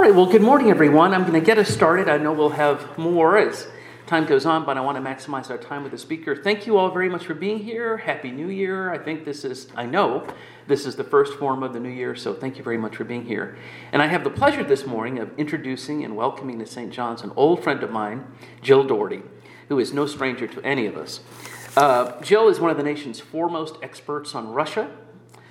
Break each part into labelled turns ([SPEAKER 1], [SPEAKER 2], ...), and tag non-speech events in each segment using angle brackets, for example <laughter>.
[SPEAKER 1] All right, well, good morning, everyone. I'm going to get us started. I know we'll have more as time goes on, but I want to maximize our time with the speaker. Thank you all very much for being here. Happy New Year. I think this is, I know, this is the first form of the new year, so thank you very much for being here. And I have the pleasure this morning of introducing and welcoming to St. John's an old friend of mine, Jill Doherty, who is no stranger to any of us. Uh, Jill is one of the nation's foremost experts on Russia.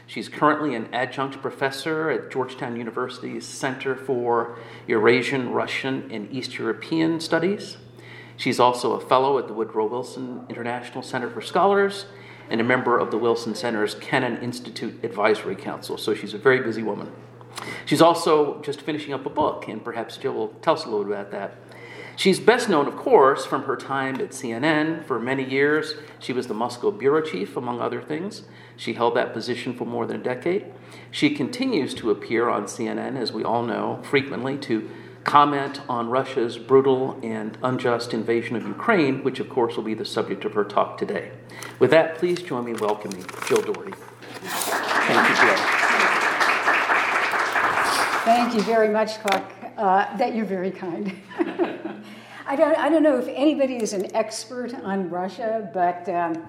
[SPEAKER 1] She's currently an adjunct professor at Georgetown University's Center for Eurasian, Russian, and East European Studies. She's also a fellow at the Woodrow Wilson International Center for Scholars and a member of the Wilson Center's Kennan Institute Advisory Council. So she's a very busy woman. She's also just finishing up a book, and perhaps Jill will tell us a little bit about that. She's best known, of course, from her time at CNN. For many years, she was the Moscow bureau chief, among other things. She held that position for more than a decade. She continues to appear on CNN, as we all know, frequently to comment on Russia's brutal and unjust invasion of Ukraine, which of course will be the subject of her talk today. With that, please join me in welcoming Jill Doherty. Thank you, Jill.
[SPEAKER 2] Thank you very much, Clark. Uh, that you're very kind. <laughs> I don't, I don't know if anybody is an expert on Russia, but um,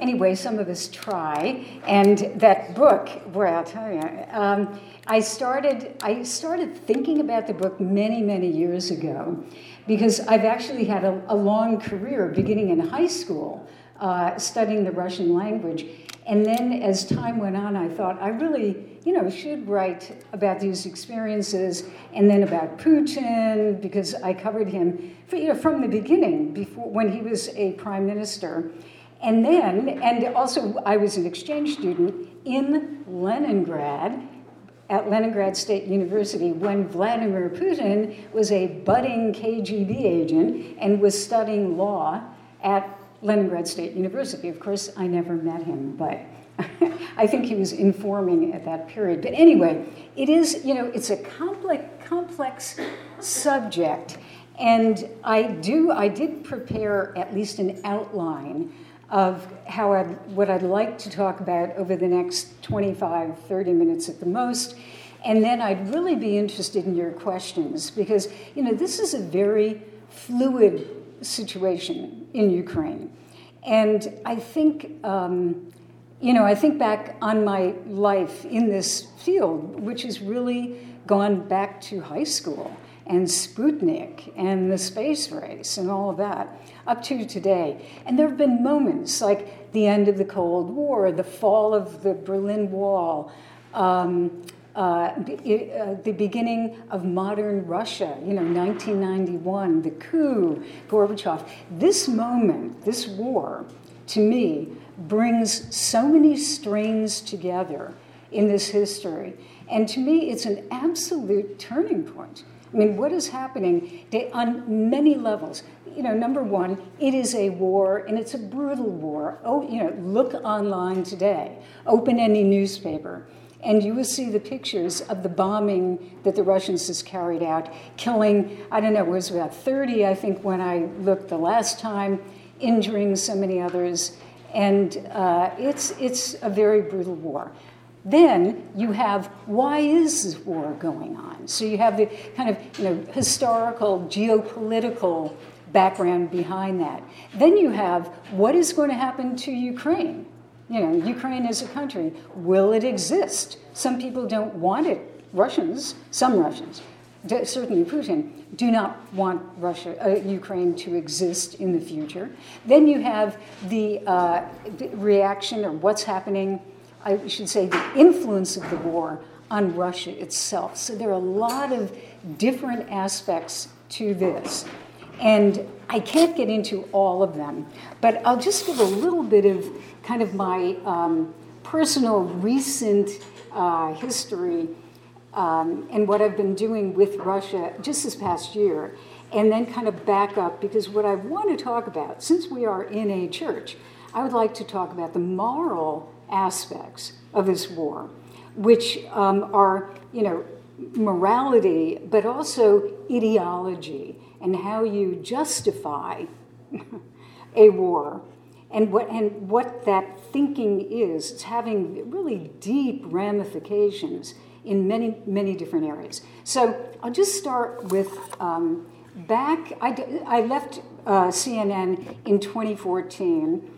[SPEAKER 2] anyway, some of us try. And that book, boy, I'll tell you, um, I started, I started thinking about the book many, many years ago because I've actually had a, a long career beginning in high school uh, studying the Russian language. And then as time went on, I thought I really, you know, should write about these experiences and then about Putin because I covered him, for, you know, from the beginning, before when he was a prime minister. And then, and also I was an exchange student in Leningrad at Leningrad State University when Vladimir Putin was a budding KGB agent and was studying law at Leningrad State University. Of course, I never met him, but <laughs> I think he was informing at that period. But anyway, it is, you know, it's a complex, complex subject. And I do, I did prepare at least an outline of how I'd, what I'd like to talk about over the next 25, 30 minutes at the most. And then I'd really be interested in your questions because, you know, this is a very fluid situation in Ukraine. And I think, um, you know, I think back on my life in this field, which has really gone back to high school and Sputnik and the space race and all of that up to today. And there have been moments like the end of the Cold War, the fall of the Berlin Wall, um, uh, uh, the beginning of modern Russia, you know, 1991, the coup, Gorbachev. This moment, this war, to me, brings so many strains together in this history. And to me, it's an absolute turning point. I mean, what is happening on many levels? You know, number one, it is a war, and it's a brutal war. Oh, you know, look online today, open any newspaper, and you will see the pictures of the bombing that the Russians has carried out, killing, I don't know, it was about 30, I think, when I looked the last time, injuring so many others. And uh, it's, it's a very brutal war. Then you have why is this war going on? So you have the kind of you know, historical, geopolitical background behind that. Then you have what is going to happen to Ukraine? You know, Ukraine as a country, will it exist? Some people don't want it. Russians, some Russians, certainly Putin, do not want Russia, uh, Ukraine to exist in the future. Then you have the, uh, the reaction or what's happening I should say, the influence of the war on Russia itself. So there are a lot of different aspects to this. And I can't get into all of them, but I'll just give a little bit of kind of my um, personal recent uh, history um, and what I've been doing with Russia just this past year, and then kind of back up because what I want to talk about, since we are in a church, I would like to talk about the moral aspects of this war, which um, are, you know, morality, but also ideology and how you justify <laughs> a war and what, and what that thinking is. It's having really deep ramifications in many, many different areas. So I'll just start with um, back, I, I left uh, CNN in 2014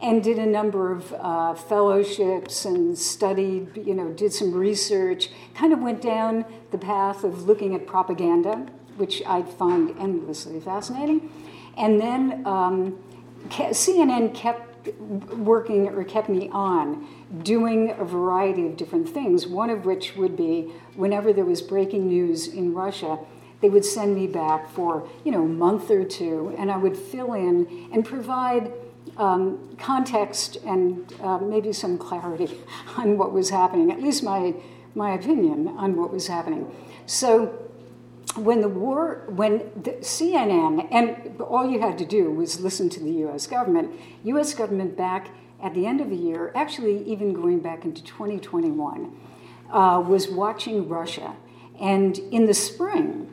[SPEAKER 2] and did a number of uh, fellowships and studied, you know, did some research, kind of went down the path of looking at propaganda, which I find endlessly fascinating. And then um, CNN kept working or kept me on doing a variety of different things, one of which would be whenever there was breaking news in Russia, they would send me back for, you know, a month or two, and I would fill in and provide um, context and uh, maybe some clarity <laughs> on what was happening, at least my, my opinion on what was happening. So when the war, when the CNN, and all you had to do was listen to the US government, US government back at the end of the year, actually even going back into 2021, uh, was watching Russia. And in the spring,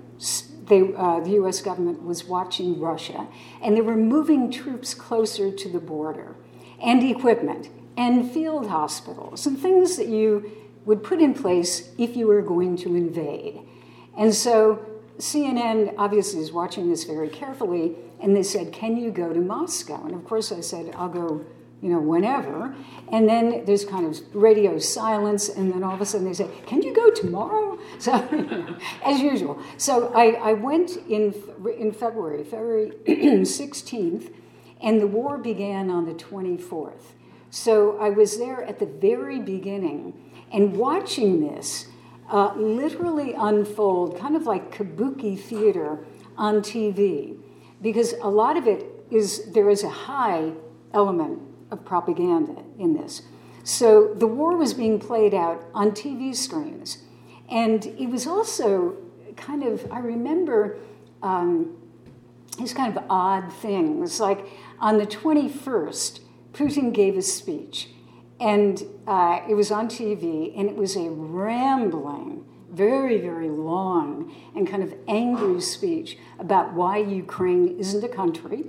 [SPEAKER 2] they, uh, the US government was watching Russia, and they were moving troops closer to the border, and equipment, and field hospitals, and things that you would put in place if you were going to invade. And so CNN obviously is watching this very carefully, and they said, Can you go to Moscow? And of course, I said, I'll go, you know, whenever. And then there's kind of radio silence, and then all of a sudden they say, Can you go tomorrow? <laughs> So, as usual. So I, I went in, in February, February <clears throat> 16th, and the war began on the 24th. So I was there at the very beginning, and watching this, uh, literally unfold, kind of like kabuki theater on TV, because a lot of it is there is a high element of propaganda in this. So the war was being played out on TV screens, and it was also kind of I remember um, these kind of odd things. Like on the 21st, Putin gave a speech and uh, it was on TV, and it was a rambling, very, very long, and kind of angry speech about why Ukraine isn't a country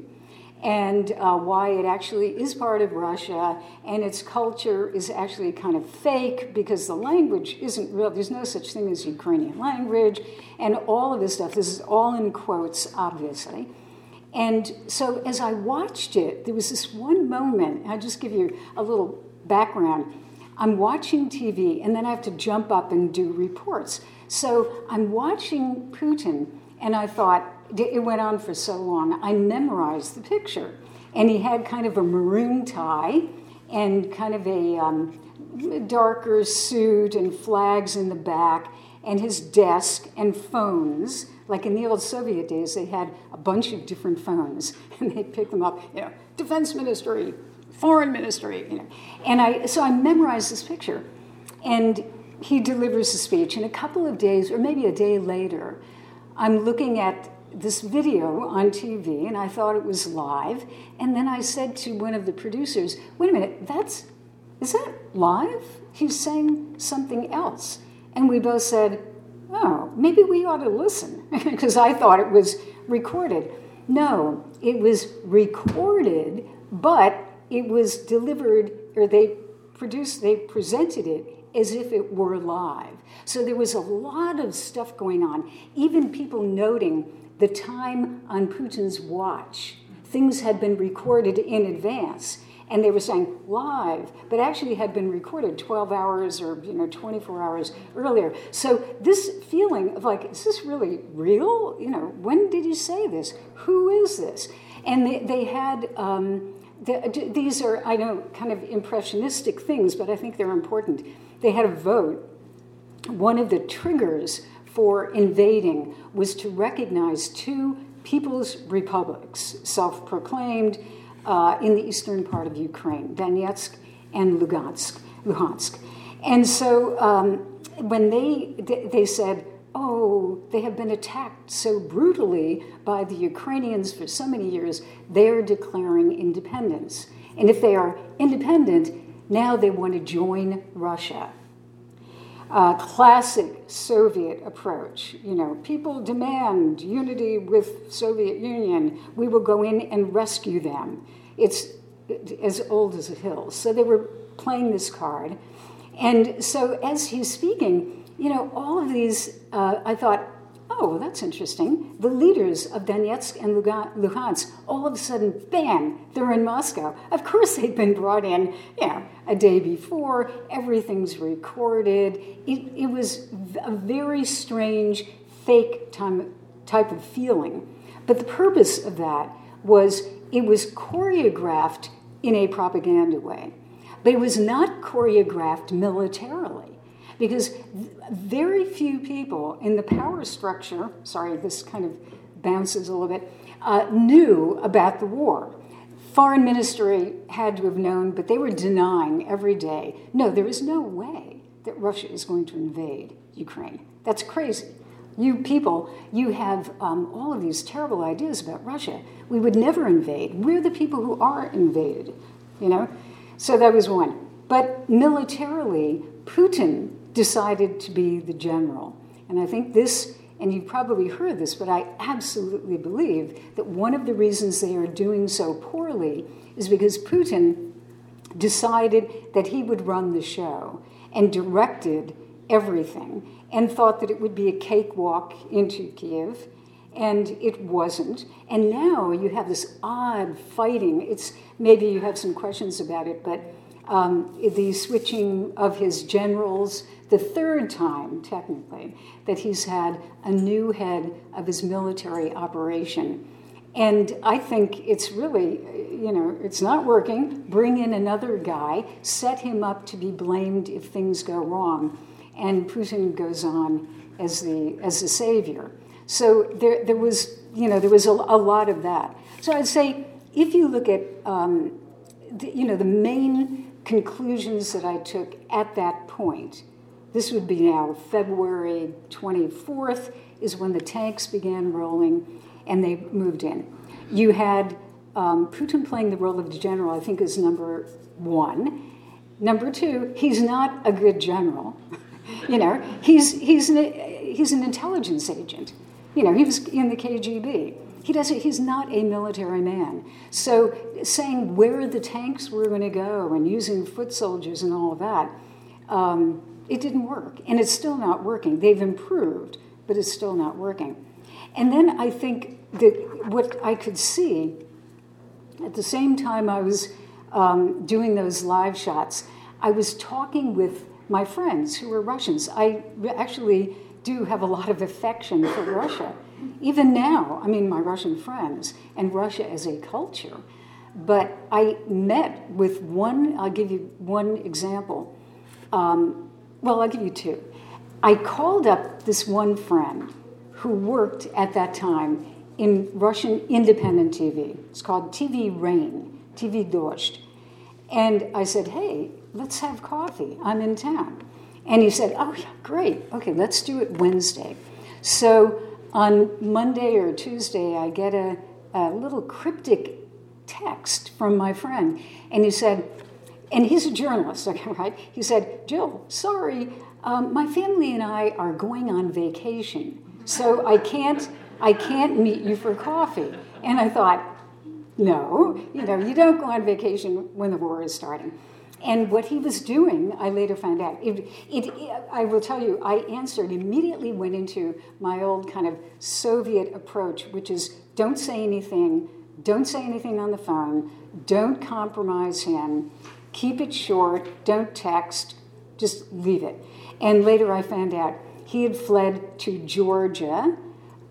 [SPEAKER 2] and uh, why it actually is part of Russia, and its culture is actually kind of fake because the language isn't real. There's no such thing as Ukrainian language, and all of this stuff. This is all in quotes, obviously. And so as I watched it, there was this one moment, I'll just give you a little background. I'm watching TV and then I have to jump up and do reports. So I'm watching Putin and I thought, it went on for so long, I memorized the picture. And he had kind of a maroon tie and kind of a um, darker suit and flags in the back and his desk and phones. Like in the old Soviet days, they had a bunch of different phones <laughs> and they'd pick them up, you know, Defense Ministry, foreign ministry, you know. And I, so I memorized this picture. And he delivers a speech. And a couple of days, or maybe a day later, I'm looking at this video on TV, and I thought it was live. And then I said to one of the producers, wait a minute, that's, is that live? He's saying something else. And we both said, oh, maybe we ought to listen, <laughs> because I thought it was recorded. No, it was recorded, but it was delivered, or they produced, they presented it as if it were live. So there was a lot of stuff going on, even people noting the time on Putin's watch. Things had been recorded in advance and they were saying live, but actually had been recorded 12 hours or you know 24 hours earlier. So this feeling of like, is this really real? You know, when did he say this? Who is this? And they, they had um, the, these are, I know, kind of impressionistic things, but I think they're important. They had a vote. One of the triggers for invading was to recognize two people's republics, self proclaimed, uh, in the eastern part of Ukraine, Donetsk and Lugansk. Luhansk. And so um, when they, they said, oh, they have been attacked so brutally by the Ukrainians for so many years, they're declaring independence. And if they are independent, now they want to join Russia. Uh, classic Soviet approach. You know, people demand unity with Soviet Union. We will go in and rescue them. It's as old as a hill. So they were playing this card. And so as he's speaking, you know, all of these, uh, I thought, oh, that's interesting. The leaders of Donetsk and Luhansk, all of a sudden, bam, they're in Moscow. Of course, they'd been brought in, know, a day before. Everything's recorded. It, it was a very strange, fake time, type of feeling. But the purpose of that was it was choreographed in a propaganda way, but it was not choreographed militarily because very few people in the power structure, sorry, this kind of bounces a little bit, uh, knew about the war. Foreign ministry had to have known, but they were denying every day no, there is no way that Russia is going to invade Ukraine. That's crazy. You people, you have um, all of these terrible ideas about Russia. We would never invade. We're the people who are invaded, you know? So that was one. But militarily, Putin decided to be the general. And I think this, and you've probably heard this, but I absolutely believe that one of the reasons they are doing so poorly is because Putin decided that he would run the show and directed everything and thought that it would be a cakewalk into Kiev and it wasn't. And now you have this odd fighting. It's maybe you have some questions about it, but um, the switching of his generals, the third time, technically, that he's had a new head of his military operation. And I think it's really, you know, it's not working. Bring in another guy, set him up to be blamed if things go wrong. And Putin goes on as the, as the savior. So there, there was, you know, there was a, a lot of that. So I'd say if you look at, um, the, you know, the main conclusions that I took at that point. This would be now February 24th, is when the tanks began rolling and they moved in. You had um, Putin playing the role of the general, I think, is number one. Number two, he's not a good general. <laughs> you know, he's, he's, an, he's an intelligence agent. You know, he was in the KGB. He doesn't, he's not a military man. So saying where the tanks were going to go and using foot soldiers and all of that, um, it didn't work. And it's still not working. They've improved, but it's still not working. And then I think that what I could see at the same time I was um, doing those live shots, I was talking with my friends who were Russians. I actually do have a lot of affection for Russia even now, I mean, my Russian friends and Russia as a culture. But I met with one, I'll give you one example. Um, well, I'll give you two. I called up this one friend who worked at that time in Russian independent TV. It's called TV Rain, TV Dozhd. And I said, hey, let's have coffee. I'm in town. And he said, oh, yeah, great. Okay, let's do it Wednesday. So on Monday or Tuesday, I get a, a little cryptic text from my friend, and he said, and he's a journalist, <laughs> okay, right? He said, Jill, sorry, um, my family and I are going on vacation, so I can't, I can't meet you for coffee. And I thought, no, you know, you don't go on vacation when the war is starting. And what he was doing, I later found out. It, it, it, I will tell you, I answered, immediately went into my old kind of Soviet approach, which is don't say anything, don't say anything on the phone, don't compromise him, keep it short, don't text, just leave it. And later I found out he had fled to Georgia.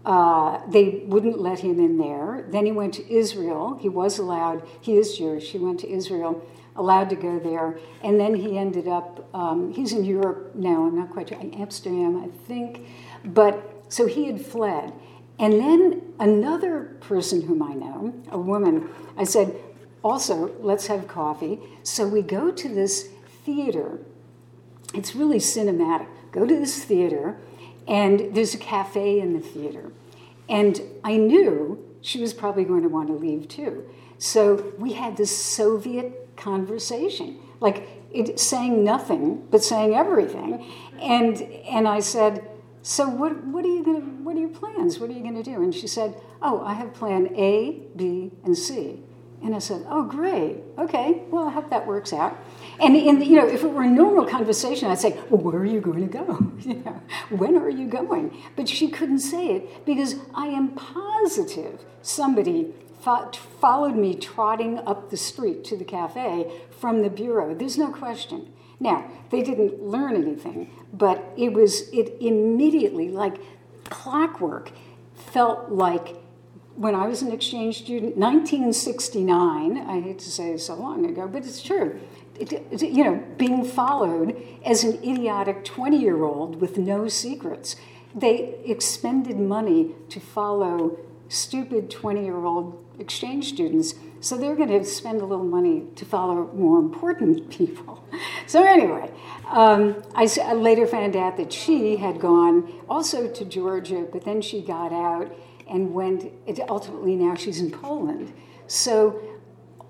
[SPEAKER 2] Uh, they wouldn't let him in there. Then he went to Israel. He was allowed, he is Jewish, he went to Israel allowed to go there. And then he ended up, um, he's in Europe now, I'm not quite sure, Amsterdam, I think. But so he had fled. And then another person whom I know, a woman, I said, also, let's have coffee. So we go to this theater. It's really cinematic. Go to this theater, and there's a cafe in the theater. And I knew she was probably going to want to leave too. So we had this Soviet conversation, like it, saying nothing but saying everything. And and I said, so what what are you gonna what are your plans? What are you gonna do? And she said, oh, I have plan A, B, and C. And I said, oh, great. Okay, well, I hope that works out. And in, you know, if it were a normal conversation, I'd say, well, where are you going to go? <laughs> When are you going? But she couldn't say it because I am positive somebody fo- followed me trotting up the street to the cafe from the bureau. There's no question. Now, they didn't learn anything, but it was, it immediately, like clockwork, felt like when I was an exchange student, 1969, I hate to say so long ago, but it's true. It, it, you know, being followed as an idiotic 20 year old with no secrets. They expended money to follow stupid 20 year old exchange students, so they're going to spend a little money to follow more important <laughs> people. So, anyway, um, I, later found out that she had gone also to Georgia, but then she got out and went, ultimately, now she's in Poland. So,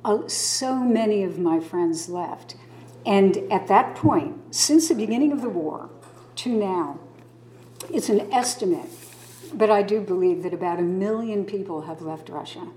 [SPEAKER 2] uh, so many of my friends left. And at that point, since the beginning of the war to now, it's an estimate, but I do believe that about a million people have left Russia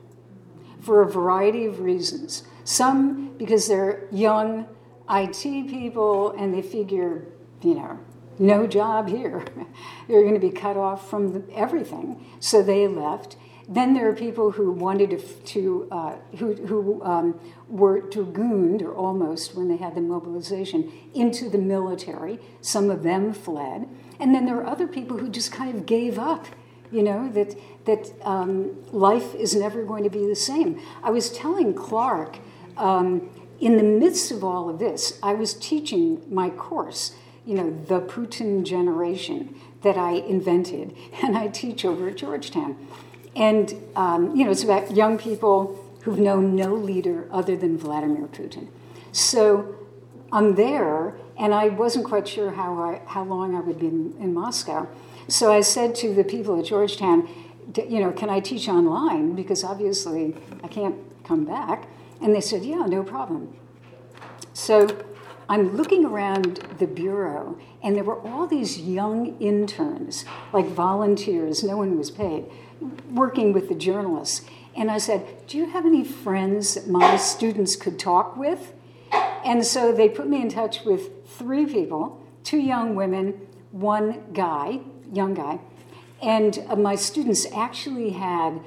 [SPEAKER 2] for a variety of reasons. Some because they're young IT people and they figure, you know, no job here. <laughs> You're going to be cut off from the, everything. So they left. Then there are people who wanted to, to uh, who, who um, were dragooned, or almost when they had the mobilization, into the military. Some of them fled. And then there are other people who just kind of gave up, you know, that, that um, life is never going to be the same. I was telling Clark, um, in the midst of all of this, I was teaching my course you know, the Putin generation that I invented, <laughs> and I teach over at Georgetown. And, um, you know, it's about young people who've known no leader other than Vladimir Putin. So I'm there, and I wasn't quite sure how, I, how long I would be in, in Moscow. So I said to the people at Georgetown, you know, can I teach online? Because obviously I can't come back. And they said, yeah, no problem. So I'm looking around the bureau, and there were all these young interns, like volunteers, no one was paid, working with the journalists. And I said, Do you have any friends that my students could talk with? And so they put me in touch with three people two young women, one guy, young guy. And uh, my students actually had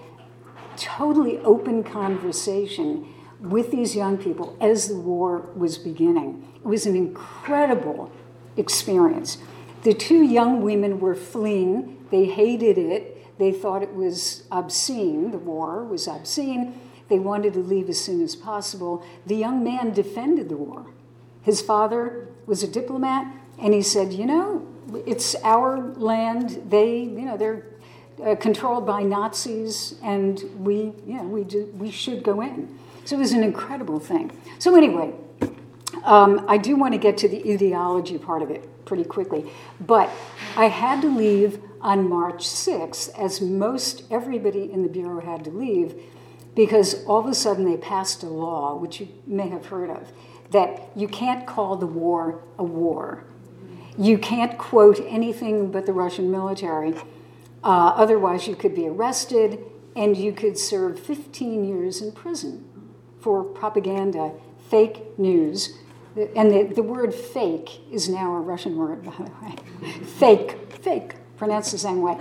[SPEAKER 2] totally open conversation with these young people as the war was beginning. It was an incredible experience. The two young women were fleeing, they hated it. They thought it was obscene, the war was obscene. They wanted to leave as soon as possible. The young man defended the war. His father was a diplomat, and he said, You know, it's our land. They, you know, they're uh, controlled by Nazis, and we, know, we, do, we should go in. So it was an incredible thing. So, anyway, um, I do want to get to the ideology part of it pretty quickly, but I had to leave on March 6th, as most everybody in the Bureau had to leave, because all of a sudden they passed a law, which you may have heard of, that you can't call the war a war. You can't quote anything but the Russian military. Uh, otherwise, you could be arrested and you could serve 15 years in prison for propaganda, fake news. And the, the word fake is now a Russian word, by the way. <laughs> fake, fake, pronounced the same way.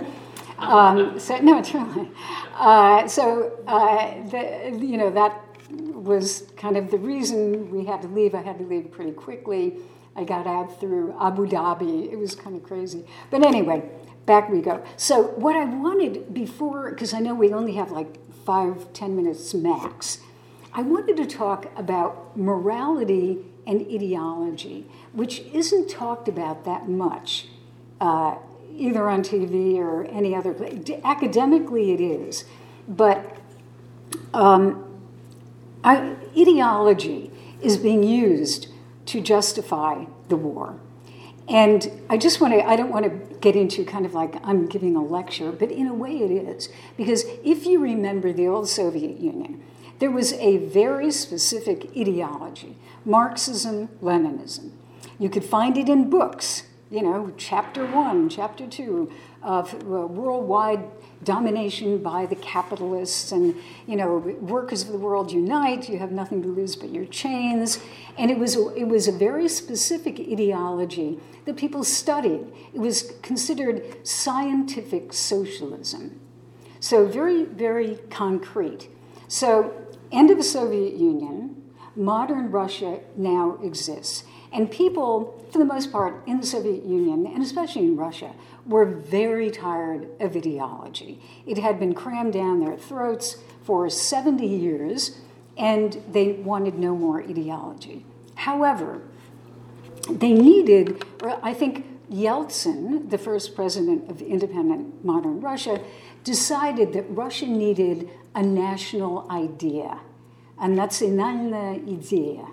[SPEAKER 2] Um, so, no, truly. Uh, so, uh, the, you know, that was kind of the reason we had to leave. I had to leave pretty quickly. I got out through Abu Dhabi. It was kind of crazy. But anyway, back we go. So, what I wanted before, because I know we only have like five, ten minutes max, I wanted to talk about morality and ideology, which isn't talked about that much, uh, either on TV or any other place. Academically, it is, but um, I, ideology is being used to justify the war. And I just want to, I don't want to get into kind of like I'm giving a lecture, but in a way it is. Because if you remember the old Soviet Union, there was a very specific ideology Marxism, Leninism. You could find it in books, you know, chapter one, chapter two, of uh, worldwide domination by the capitalists. And you know workers of the world unite you have nothing to lose but your chains. And it was it was a very specific ideology that people studied. It was considered scientific socialism. So very very concrete. So end of the soviet union modern russia now exists. And people, for the most part, in the Soviet Union, and especially in Russia, were very tired of ideology. It had been crammed down their throats for 70 years, and they wanted no more ideology. However, they needed, or I think Yeltsin, the first president of independent modern Russia, decided that Russia needed a national idea, a nationalna idea,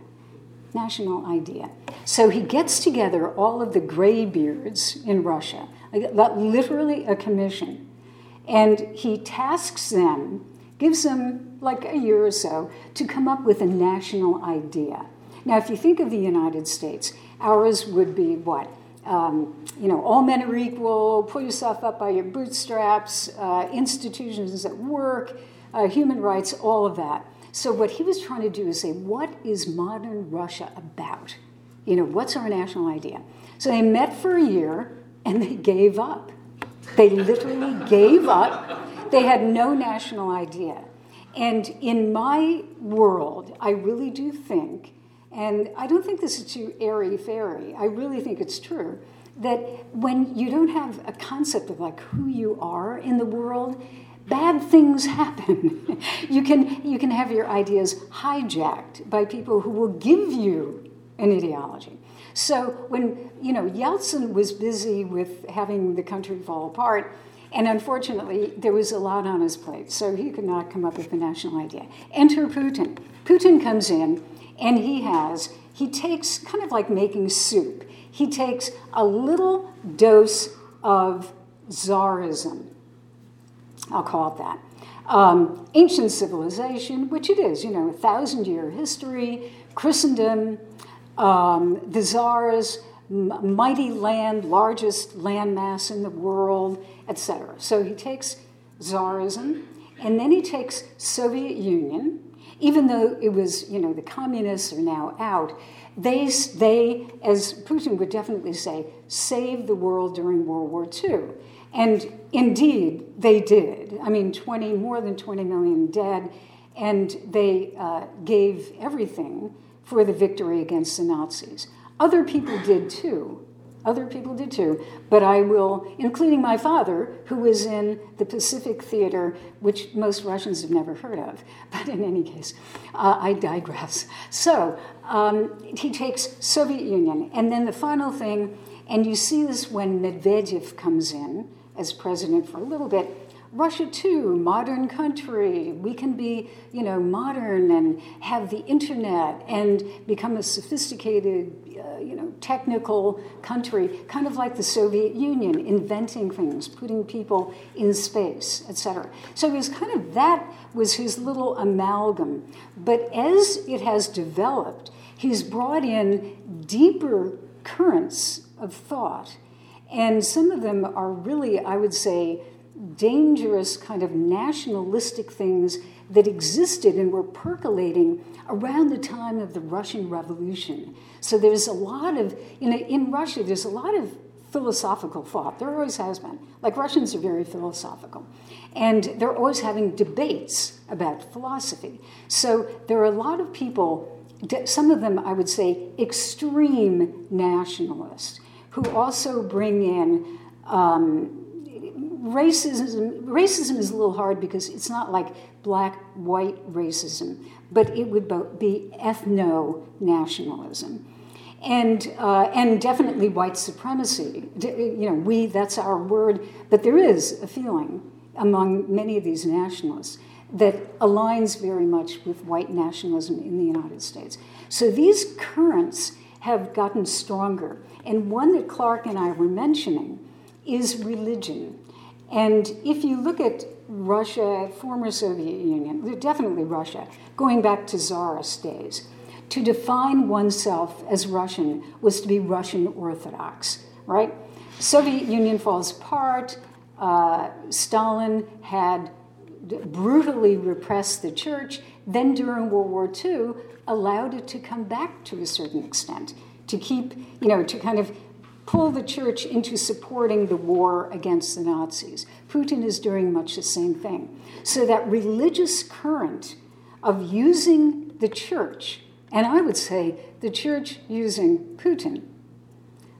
[SPEAKER 2] national idea. So he gets together all of the graybeards in Russia, literally a commission, and he tasks them, gives them like a year or so, to come up with a national idea. Now, if you think of the United States, ours would be what? Um, you know, all men are equal, pull yourself up by your bootstraps, uh, institutions that work, uh, human rights, all of that. So what he was trying to do is say, what is modern Russia about? You know, what's our national idea? So they met for a year and they gave up. They literally gave up. They had no national idea. And in my world, I really do think, and I don't think this is too airy fairy, I really think it's true, that when you don't have a concept of like who you are in the world, bad things happen. <laughs> you, can, you can have your ideas hijacked by people who will give you an ideology. So when you know Yeltsin was busy with having the country fall apart, and unfortunately there was a lot on his plate, so he could not come up with a national idea. Enter Putin. Putin comes in, and he has he takes kind of like making soup. He takes a little dose of czarism I'll call it that. Um, ancient civilization, which it is, you know, a thousand year history, Christendom, um, the czars, mighty land, largest landmass in the world, etc. So he takes czarism, and then he takes Soviet Union, even though it was, you know, the communists are now out. They, they, as Putin would definitely say, saved the world during World War II. And indeed, they did. I mean, 20, more than 20 million dead, and they uh, gave everything for the victory against the Nazis. Other people did too. Other people did too, but I will, including my father, who was in the Pacific Theater, which most Russians have never heard of. <laughs> But in any case, uh, I digress. So um, he takes Soviet Union, and then the final thing, and you see this when Medvedev comes in, as president for a little bit. Russia too, modern country. We can be, you know, modern and have the internet and become a sophisticated, uh, you know, technical country, kind of like the Soviet Union, inventing things, putting people in space, etc. So it was kind of that was his little amalgam. But as it has developed, he's brought in deeper currents of thought and some of them are really, I would say, dangerous kind of nationalistic things that existed and were percolating around the time of the Russian Revolution. So there's a lot of, you know, in Russia, there's a lot of philosophical thought. There always has been. Like Russians are very philosophical. And they're always having debates about philosophy. So there are a lot of people, some of them, I would say, extreme nationalists who also bring in um, racism. Racism is a little hard because it's not like black white racism, but it would be ethno nationalism. And, uh, and definitely white supremacy. You know, we, that's our word, but there is a feeling among many of these nationalists that aligns very much with white nationalism in the United States. So these currents have gotten stronger. And one that Clark and I were mentioning is religion. And if you look at Russia, former Soviet Union, definitely Russia, going back to Tsarist days, to define oneself as Russian was to be Russian Orthodox, right? Soviet Union falls apart, uh, Stalin had brutally repressed the church, then during World War II allowed it to come back to a certain extent, to keep, you know, to kind of pull the church into supporting the war against the Nazis. Putin is doing much the same thing. So that religious current of using the church, and I would say the church using Putin,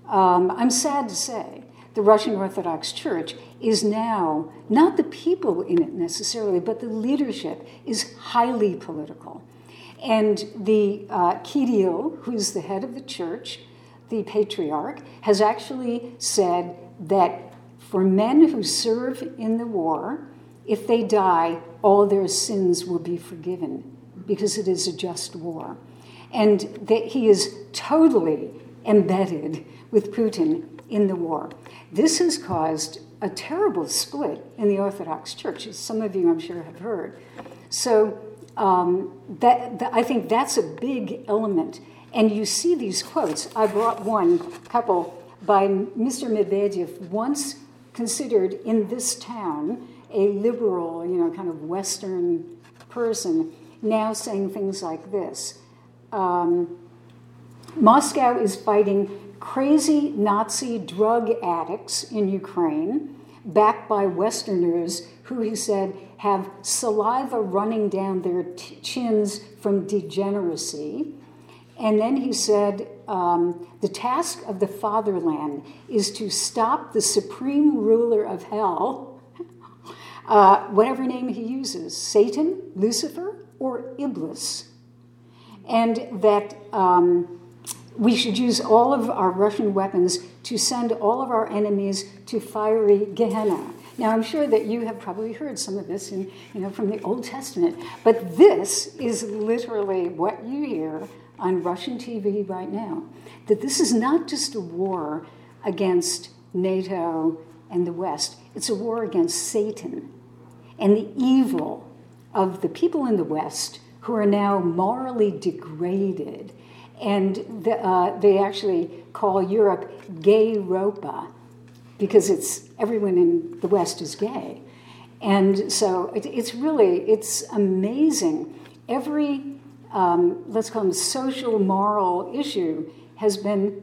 [SPEAKER 2] um, I'm sad to say, the Russian Orthodox Church is now not the people in it necessarily, but the leadership is highly political. And the uh, Kirill, who's the head of the church, the patriarch, has actually said that for men who serve in the war, if they die, all their sins will be forgiven because it is a just war. And that he is totally embedded with Putin in the war. This has caused a terrible split in the Orthodox Church, as some of you, I'm sure, have heard. So um, that, that, I think that's a big element. And you see these quotes. I brought one couple by Mr. Medvedev, once considered in this town a liberal, you know, kind of Western person, now saying things like this um, Moscow is fighting crazy Nazi drug addicts in Ukraine, backed by Westerners who, he said, have saliva running down their t- chins from degeneracy. And then he said, um, the task of the fatherland is to stop the supreme ruler of hell, <laughs> uh, whatever name he uses Satan, Lucifer, or Iblis. And that um, we should use all of our Russian weapons to send all of our enemies to fiery Gehenna. Now, I'm sure that you have probably heard some of this in, you know, from the Old Testament, but this is literally what you hear on Russian TV right now. That this is not just a war against NATO and the West, it's a war against Satan and the evil of the people in the West who are now morally degraded. And the, uh, they actually call Europe gay Europa because it's everyone in the West is gay. And so it, it's really, it's amazing. Every, um, let's call them social, moral issue has been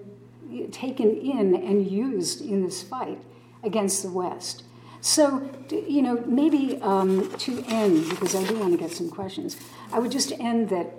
[SPEAKER 2] taken in and used in this fight against the West. So, you know, maybe um, to end, because I do want to get some questions, I would just end that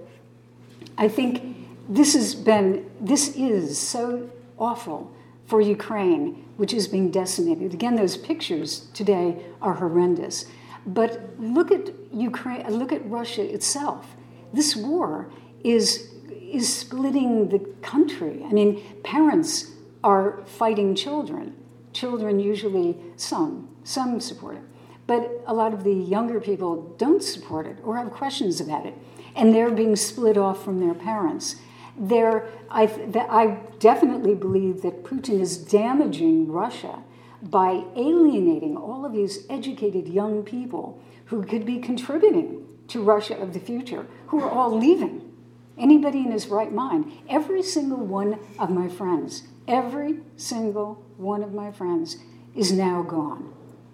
[SPEAKER 2] I think this has been, this is so awful for Ukraine, which is being decimated. Again, those pictures today are horrendous. But look at Ukraine, look at Russia itself. This war is, is splitting the country. I mean, parents are fighting children. Children usually, some, some support it. But a lot of the younger people don't support it or have questions about it. And they're being split off from their parents. There, I, I definitely believe that Putin is damaging Russia by alienating all of these educated young people who could be contributing to Russia of the future, who are all leaving. Anybody in his right mind, every single one of my friends, every single one of my friends is now gone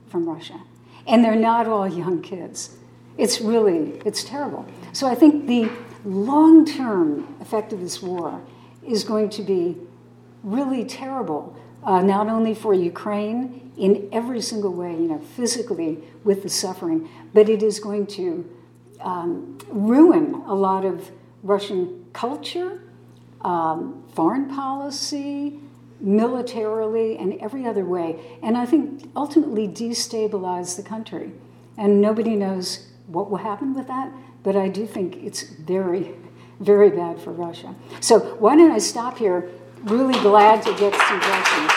[SPEAKER 2] from Russia. And they're not all young kids. It's really, it's terrible. So I think the long term effect of this war is going to be really terrible, uh, not only for Ukraine in every single way, you know, physically with the suffering, but it is going to um, ruin a lot of Russian culture, um, foreign policy, militarily, and every other way. And I think ultimately destabilize the country. And nobody knows what will happen with that, but I do think it's very, <laughs> very bad for Russia. So why don't I stop here? Really glad to get some questions.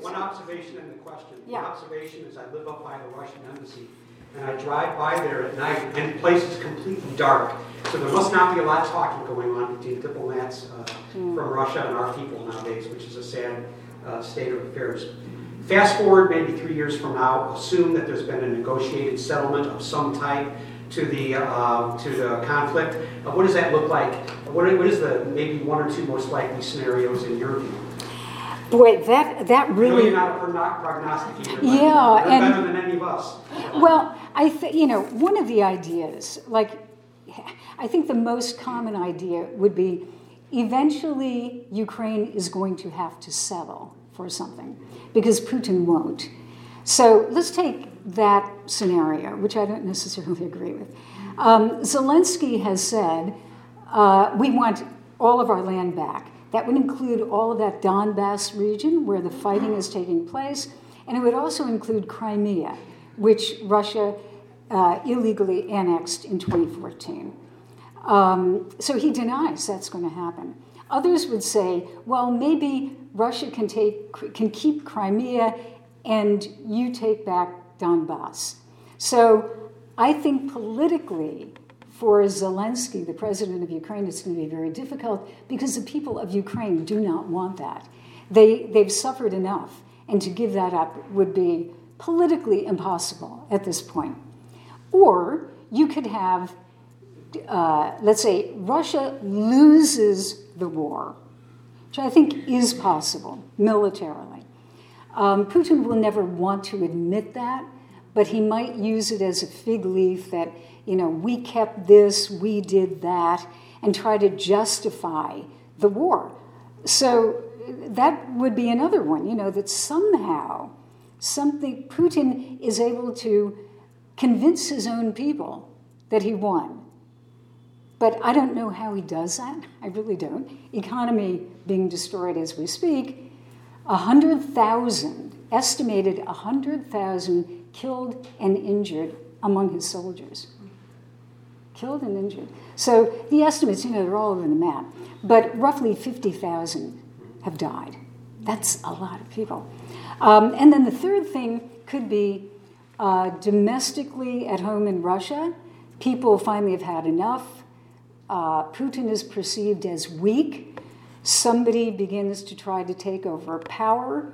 [SPEAKER 3] One observation and the question.
[SPEAKER 2] Yeah.
[SPEAKER 3] The observation is I live up by the Russian embassy, and I drive by there at night, and the place is completely dark. So there must not be a lot of talking going on between diplomats uh,
[SPEAKER 2] Hmm.
[SPEAKER 3] from Russia and our people nowadays, which is a sad uh, state of affairs. Fast forward maybe three years from now, assume that there's been a negotiated settlement of some type to the uh, to the conflict. Uh, what does that look like? what what is the maybe one or two most likely scenarios in your view?
[SPEAKER 2] Boy, that, that really.
[SPEAKER 3] not a progno- prognosticator,
[SPEAKER 2] Yeah,
[SPEAKER 3] you're
[SPEAKER 2] and-
[SPEAKER 3] better than any of us.
[SPEAKER 2] Well, I think, you know, one of the ideas, like, I think the most common idea would be eventually Ukraine is going to have to settle for something because Putin won't. So let's take that scenario, which I don't necessarily <laughs> agree with. Um, Zelensky has said, uh, we want all of our land back. That would include all of that Donbass region where the fighting is taking place, and it would also include Crimea, which Russia uh, illegally annexed in 2014. Um, so he denies that's going to happen. Others would say, well, maybe Russia can take can keep Crimea, and you take back Donbass. So I think politically, for Zelensky, the president of Ukraine, it's going to be very difficult because the people of Ukraine do not want that. They they've suffered enough, and to give that up would be politically impossible at this point. Or you could have uh, let's say, Russia loses the war, which I think is possible militarily. Um, Putin will never want to admit that, but he might use it as a fig leaf that, you know, we kept this, we did that, and try to justify the war. So that would be another one, you know, that somehow something, Putin is able to convince his own people that he won but I don't know how he does that. I really don't. Economy being destroyed as we speak, 100,000, estimated 100,000 killed and injured among his soldiers. Killed and injured. So the estimates, you know, they're all over the map, but roughly 50,000 have died. That's a lot of people. Um, and then the third thing could be uh, domestically at home in Russia, people finally have had enough uh, Putin is perceived as weak. Somebody begins to try to take over power,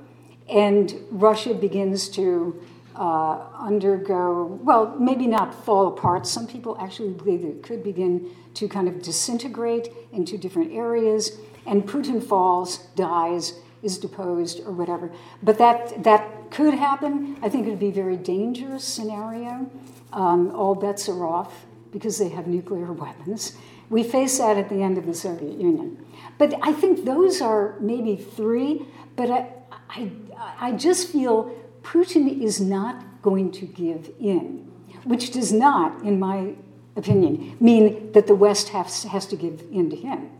[SPEAKER 2] and Russia begins to uh, undergo, well, maybe not fall apart. Some people actually believe it could begin to kind of disintegrate into different areas, and Putin falls, dies, is deposed, or whatever. But that, that could happen. I think it would be a very dangerous scenario. Um, all bets are off because they have nuclear <laughs> weapons. We faced that at the end of the Soviet Union. But I think those are maybe three, but I, I, I just feel Putin is not going to give in, which does not, in my opinion, mean that the West has, has to give in to him.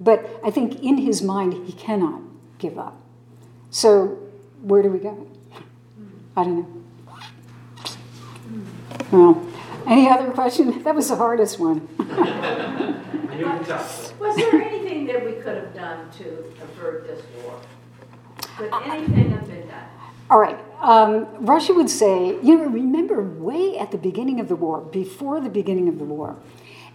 [SPEAKER 2] But I think in his mind, he cannot give up. So, where do we go? I don't know. Well, any other question? That was the hardest one. <laughs>
[SPEAKER 4] Was there anything that we could have done to avert this war? Could anything have been done?
[SPEAKER 2] All right. Um, Russia would say, you know, remember way at the beginning of the war, before the beginning of the war,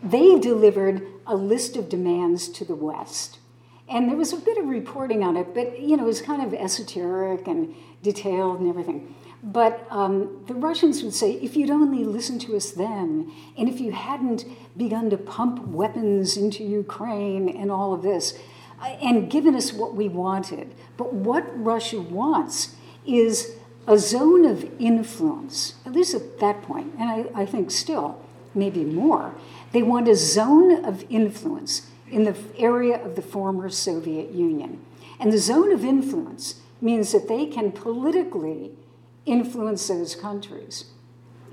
[SPEAKER 2] they delivered a list of demands to the West. And there was a bit of reporting on it, but, you know, it was kind of esoteric and detailed and everything. But um, the Russians would say, if you'd only listened to us then, and if you hadn't begun to pump weapons into Ukraine and all of this, uh, and given us what we wanted. But what Russia wants is a zone of influence, at least at that point, and I, I think still, maybe more. They want a zone of influence in the area of the former Soviet Union. And the zone of influence means that they can politically influence those countries,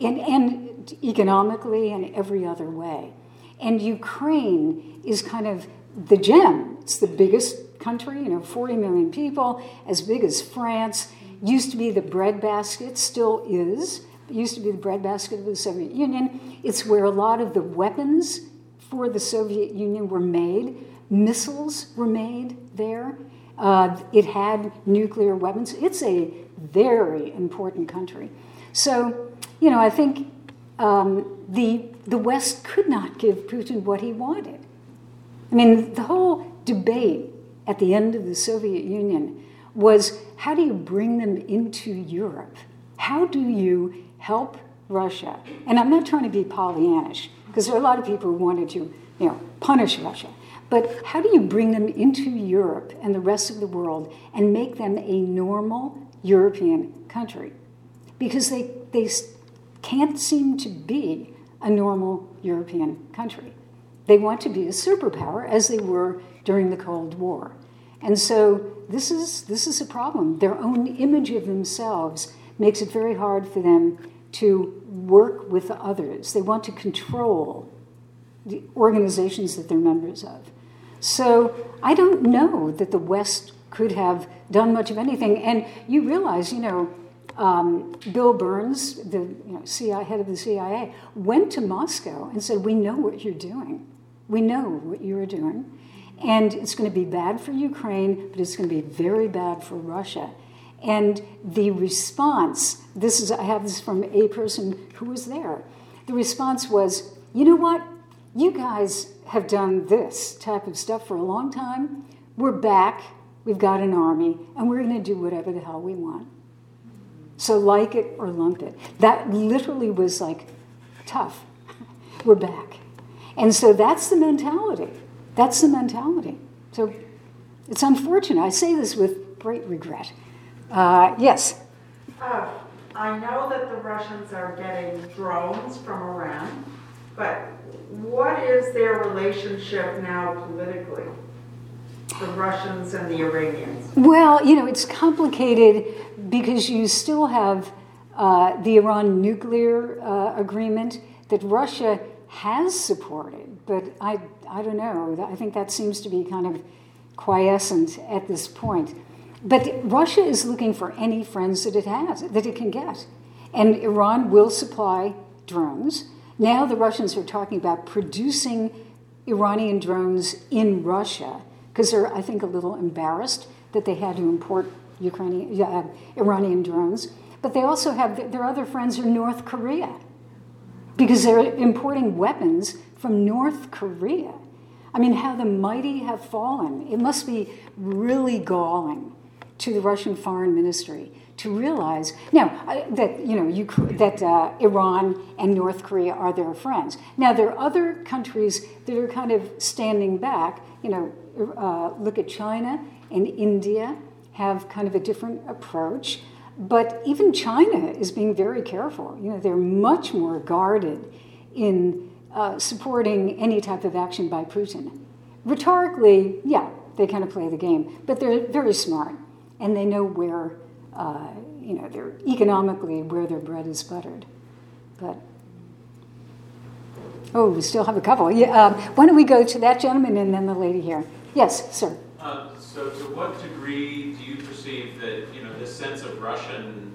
[SPEAKER 2] and, and economically and every other way. And Ukraine is kind of the gem. It's the biggest country, you know, 40 million people, as big as France. Used to be the breadbasket, still is. Used to be the breadbasket of the Soviet Union. It's where a lot of the weapons for the Soviet Union were made. Missiles were made there. Uh, it had nuclear weapons. It's a very important country. So, you know, I think um, the, the West could not give Putin what he wanted. I mean, the whole debate at the end of the Soviet Union was how do you bring them into Europe? How do you help Russia? And I'm not trying to be Pollyannish, because there are a lot of people who wanted to, you know, punish Russia. But how do you bring them into Europe and the rest of the world and make them a normal European country? Because they, they can't seem to be a normal European country. They want to be a superpower as they were during the Cold War. And so this is, this is a problem. Their own image of themselves makes it very hard for them to work with others. They want to control the organizations that they're members of. So I don't know that the West could have done much of anything. And you realize, you know, um, Bill Burns, the you know, CIA, head of the CIA, went to Moscow and said, We know what you're doing. We know what you're doing. And it's going to be bad for Ukraine, but it's going to be very bad for Russia. And the response this is, I have this from a person who was there. The response was, You know what? You guys have done this type of stuff for a long time. We're back, we've got an army, and we're going to do whatever the hell we want. So, like it or lump it. That literally was like, tough. <laughs> we're back. And so that's the mentality. That's the mentality. So it's unfortunate. I say this with great regret. Uh, yes?
[SPEAKER 5] Uh, I know that the Russians are getting drones from Iran, but what is their relationship now politically? The Russians and the Iranians?
[SPEAKER 2] Well, you know, it's complicated because you still have uh, the Iran nuclear uh, agreement that Russia has supported, but I, I don't know. I think that seems to be kind of quiescent at this point. But Russia is looking for any friends that it has, that it can get. And Iran will supply drones. Now the Russians are talking about producing Iranian drones in Russia because they're, I think, a little embarrassed that they had to import Ukrainian, uh, Iranian drones. But they also have their other friends are North Korea because they're importing weapons from North Korea. I mean, how the mighty have fallen. It must be really galling to the Russian Foreign Ministry to realize now that you know that uh, Iran and North Korea are their friends. Now there are other countries that are kind of standing back. You know, uh, look at China and India have kind of a different approach. But even China is being very careful. You know, they're much more guarded in uh, supporting any type of action by Putin. Rhetorically, yeah, they kind of play the game, but they're very smart and they know where uh, you know, they're economically where their bread is buttered. But oh, we still have a couple. Yeah, um, why don't we go to that gentleman and then the lady here? Yes, sir.
[SPEAKER 6] Uh, so, to what degree do you perceive that you know this sense of Russian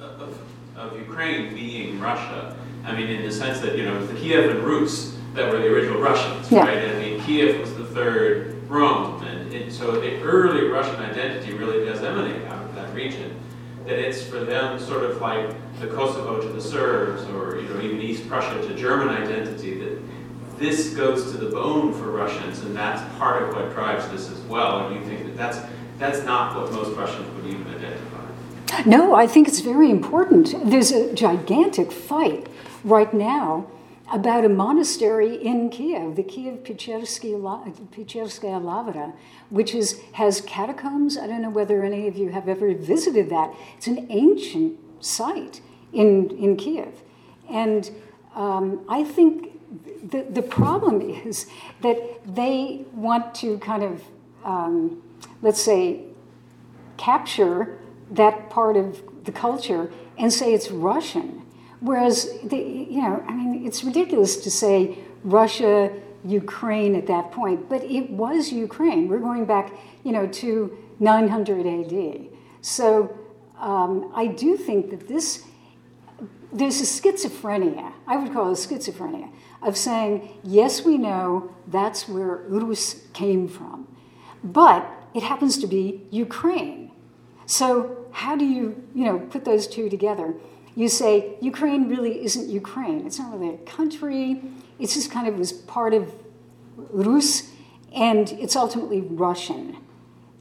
[SPEAKER 6] of, of Ukraine being Russia? I mean, in the sense that you know it was the Kievan Rus that were the original Russians, yeah. right? I mean, Kiev was the third Rome, and it, so the early Russian identity really does emanate out of that region that it's for them sort of like the Kosovo to the Serbs or you know even East Prussia to German identity that this goes to the bone for Russians and that's part of what drives this as well and you think that that's that's not what most Russians would even identify.
[SPEAKER 2] No, I think it's very important. There's a gigantic fight right now about a monastery in Kiev, the Kiev Pecherskaya Lavra, which is, has catacombs. I don't know whether any of you have ever visited that. It's an ancient site in, in Kiev. And um, I think the, the problem <laughs> is that they want to kind of, um, let's say, capture that part of the culture and say it's Russian Whereas, the, you know, I mean, it's ridiculous to say Russia, Ukraine at that point, but it was Ukraine. We're going back, you know, to 900 AD. So um, I do think that this, there's a schizophrenia, I would call it a schizophrenia, of saying, yes, we know that's where Urus came from, but it happens to be Ukraine. So how do you, you know, put those two together? You say Ukraine really isn't Ukraine. It's not really a country. It's just kind of was part of Rus, and it's ultimately Russian.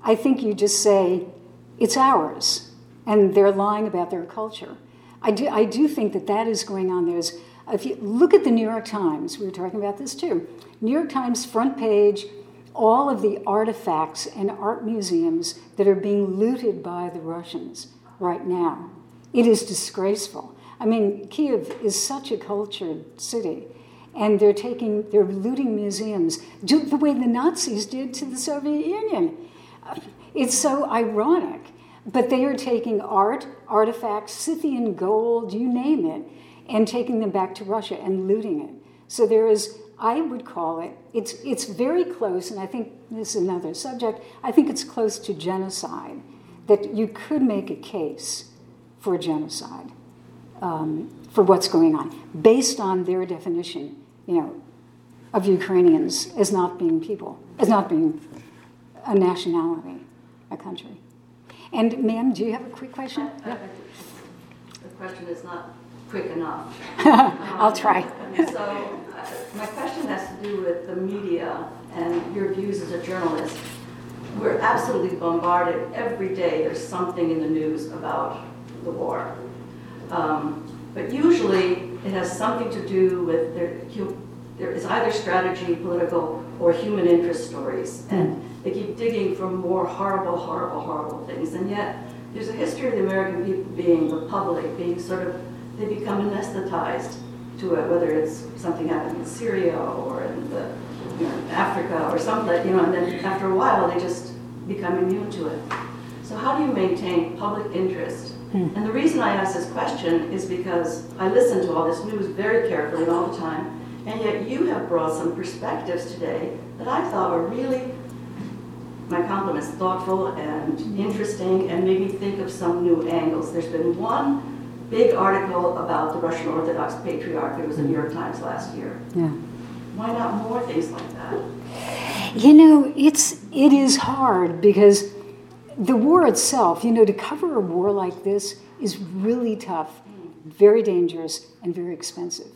[SPEAKER 2] I think you just say it's ours, and they're lying about their culture. I do, I do think that that is going on. There's, if you look at the New York Times, we were talking about this too. New York Times front page all of the artifacts and art museums that are being looted by the Russians right now. It is disgraceful. I mean, Kiev is such a cultured city, and they're taking, they're looting museums the way the Nazis did to the Soviet Union. It's so ironic. But they are taking art, artifacts, Scythian gold, you name it, and taking them back to Russia and looting it. So there is, I would call it, it's, it's very close, and I think this is another subject, I think it's close to genocide, that you could make a case for genocide um, for what's going on, based on their definition, you know, of Ukrainians as not being people, as not being a nationality, a country. And ma'am, do you have a quick question?
[SPEAKER 7] I- I- The question is not quick enough. <laughs>
[SPEAKER 2] I'll try. <laughs>
[SPEAKER 7] So, uh, my question has to do with the media and your views as a journalist. We're absolutely bombarded every day, there's something in the news about the war. Um, But usually, it has something to do with, there there is either strategy, political, or human interest stories. And they keep digging for more horrible, horrible, horrible things. And yet, there's a history of the American people being, the public, being sort of, they become anesthetized to it, whether it's something happening in Syria or in the, you know, Africa or something, you know, and then after a while, they just become immune to it. So how do you maintain public interest? And the reason I ask this question is because I listen to all this news very carefully all the time, and yet you have brought some perspectives today that I thought were really, my compliments, thoughtful and interesting, and made me think of some new angles. There's been one big article about the Russian Orthodox Patriarch. It was in the New York Times last year.
[SPEAKER 2] Yeah.
[SPEAKER 7] Why not more things like that?
[SPEAKER 2] You know, it's it is hard because the war itself, you know, to cover a war like this is really tough, very dangerous, and very expensive.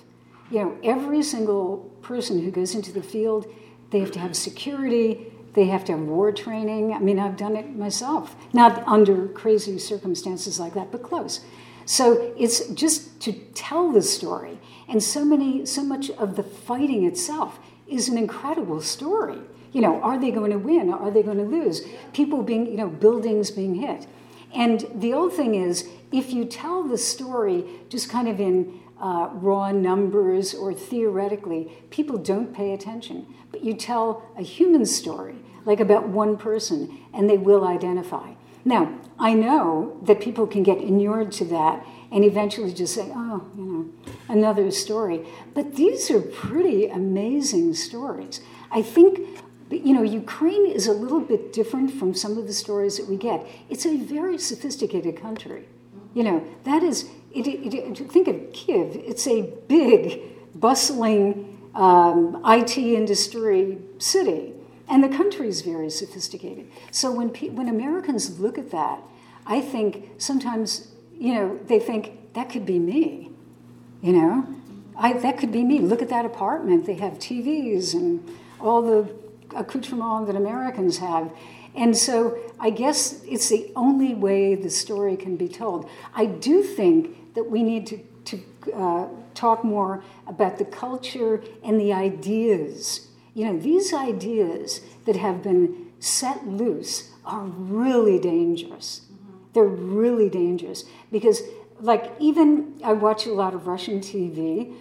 [SPEAKER 2] You know, every single person who goes into the field, they have to have security, they have to have war training. I mean, I've done it myself, not under crazy circumstances like that, but close. So it's just to tell the story. And so many, so much of the fighting itself is an incredible story. You know, are they going to win? Are they going to lose? People being, you know, buildings being hit. And the old thing is, if you tell the story just kind of in uh, raw numbers or theoretically, people don't pay attention. But you tell a human story, like about one person, and they will identify. Now, I know that people can get inured to that and eventually just say, oh, you know, another story. But these are pretty amazing stories. I think, you know, Ukraine is a little bit different from some of the stories that we get. It's a very sophisticated country. You know, that is, it, it, it, think of Kiev, it's a big, bustling um, IT industry city. And the country is very sophisticated. So when, pe- when Americans look at that, I think sometimes, you know, they think that could be me. You know, I, that could be me. Look at that apartment. They have TVs and all the accoutrement that Americans have. And so I guess it's the only way the story can be told. I do think that we need to, to uh, talk more about the culture and the ideas. You know, these ideas that have been set loose are really dangerous. They're really dangerous because, like, even I watch a lot of Russian TV,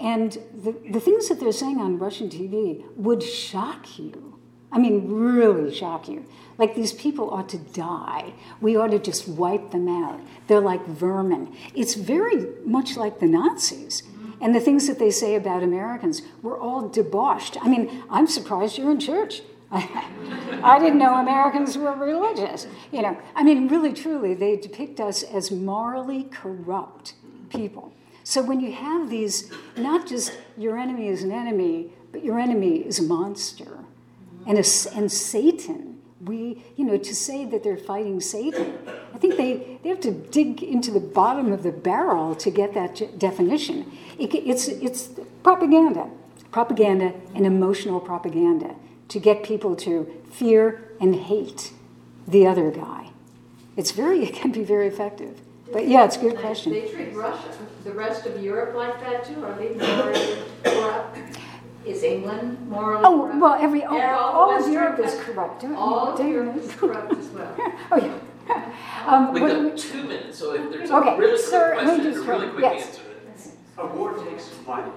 [SPEAKER 2] and the, the things that they're saying on Russian TV would shock you. I mean, really shock you. Like these people ought to die. We ought to just wipe them out. They're like vermin. It's very much like the Nazis. And the things that they say about Americans were all debauched. I mean, I'm surprised you're in church. <laughs> I didn't know Americans were religious. You know, I mean, really, truly, they depict us as morally corrupt people. So when you have these, not just your enemy is an enemy, but your enemy is a monster, and a, and Satan. We, you know, to say that they're fighting Satan, I think they, they have to dig into the bottom of the barrel to get that definition. It, it's, it's propaganda, propaganda and emotional propaganda to get people to fear and hate the other guy. It's very, <laughs> it can be very effective. But yeah, it's a good question.
[SPEAKER 4] They treat Russia, the rest of Europe like that too, are they more corrupt? Is England morally
[SPEAKER 2] Oh,
[SPEAKER 4] corrupt?
[SPEAKER 2] well, every, all,
[SPEAKER 4] all
[SPEAKER 2] all of
[SPEAKER 4] Western
[SPEAKER 2] Europe is corrupt. don't?
[SPEAKER 4] All of
[SPEAKER 2] Don't?
[SPEAKER 4] Europe is corrupt as well. <laughs>
[SPEAKER 2] Oh, yeah. <laughs> Um,
[SPEAKER 1] We've
[SPEAKER 2] what-
[SPEAKER 1] got two minutes, so if there's a really quick
[SPEAKER 2] let me
[SPEAKER 1] question,
[SPEAKER 2] just
[SPEAKER 1] a really
[SPEAKER 2] try-
[SPEAKER 1] quick
[SPEAKER 2] yes.
[SPEAKER 1] answer.
[SPEAKER 8] A war takes money.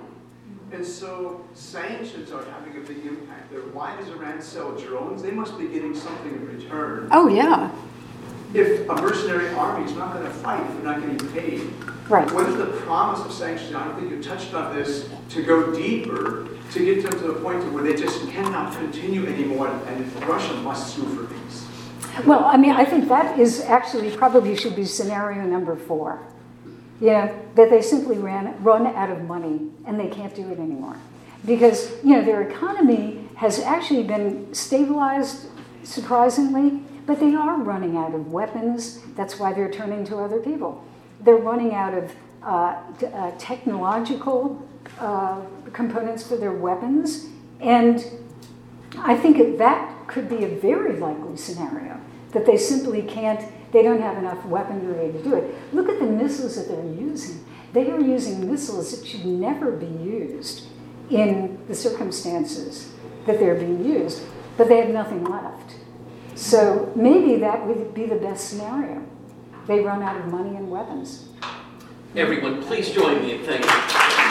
[SPEAKER 8] And so sanctions are having a big impact there. Why does Iran sell drones? They must be getting something in return.
[SPEAKER 2] Oh, yeah,
[SPEAKER 8] If a mercenary army is not going to fight if they're not getting paid,
[SPEAKER 2] right.
[SPEAKER 8] what is the promise of sanctions? I don't think you touched on this, to go deeper, to get them to the point where they just cannot continue anymore and Russia must sue for peace.
[SPEAKER 2] Well, I mean, I think that is actually probably should be scenario number four. Know, that they simply ran, run out of money and they can't do it anymore. Because, you know, their economy has actually been stabilized surprisingly, but they are running out of weapons. That's why they're turning to other people. They're running out of uh, uh, technological uh, components for their weapons. And I think that could be a very likely scenario that they simply can't, they don't have enough weaponry to do it. Look at the missiles that they're using. They are using missiles that should never be used in the circumstances that they're being used, but they have nothing left. So maybe that would be the best scenario. They run out of money and weapons.
[SPEAKER 1] Everyone, please join me in thanking.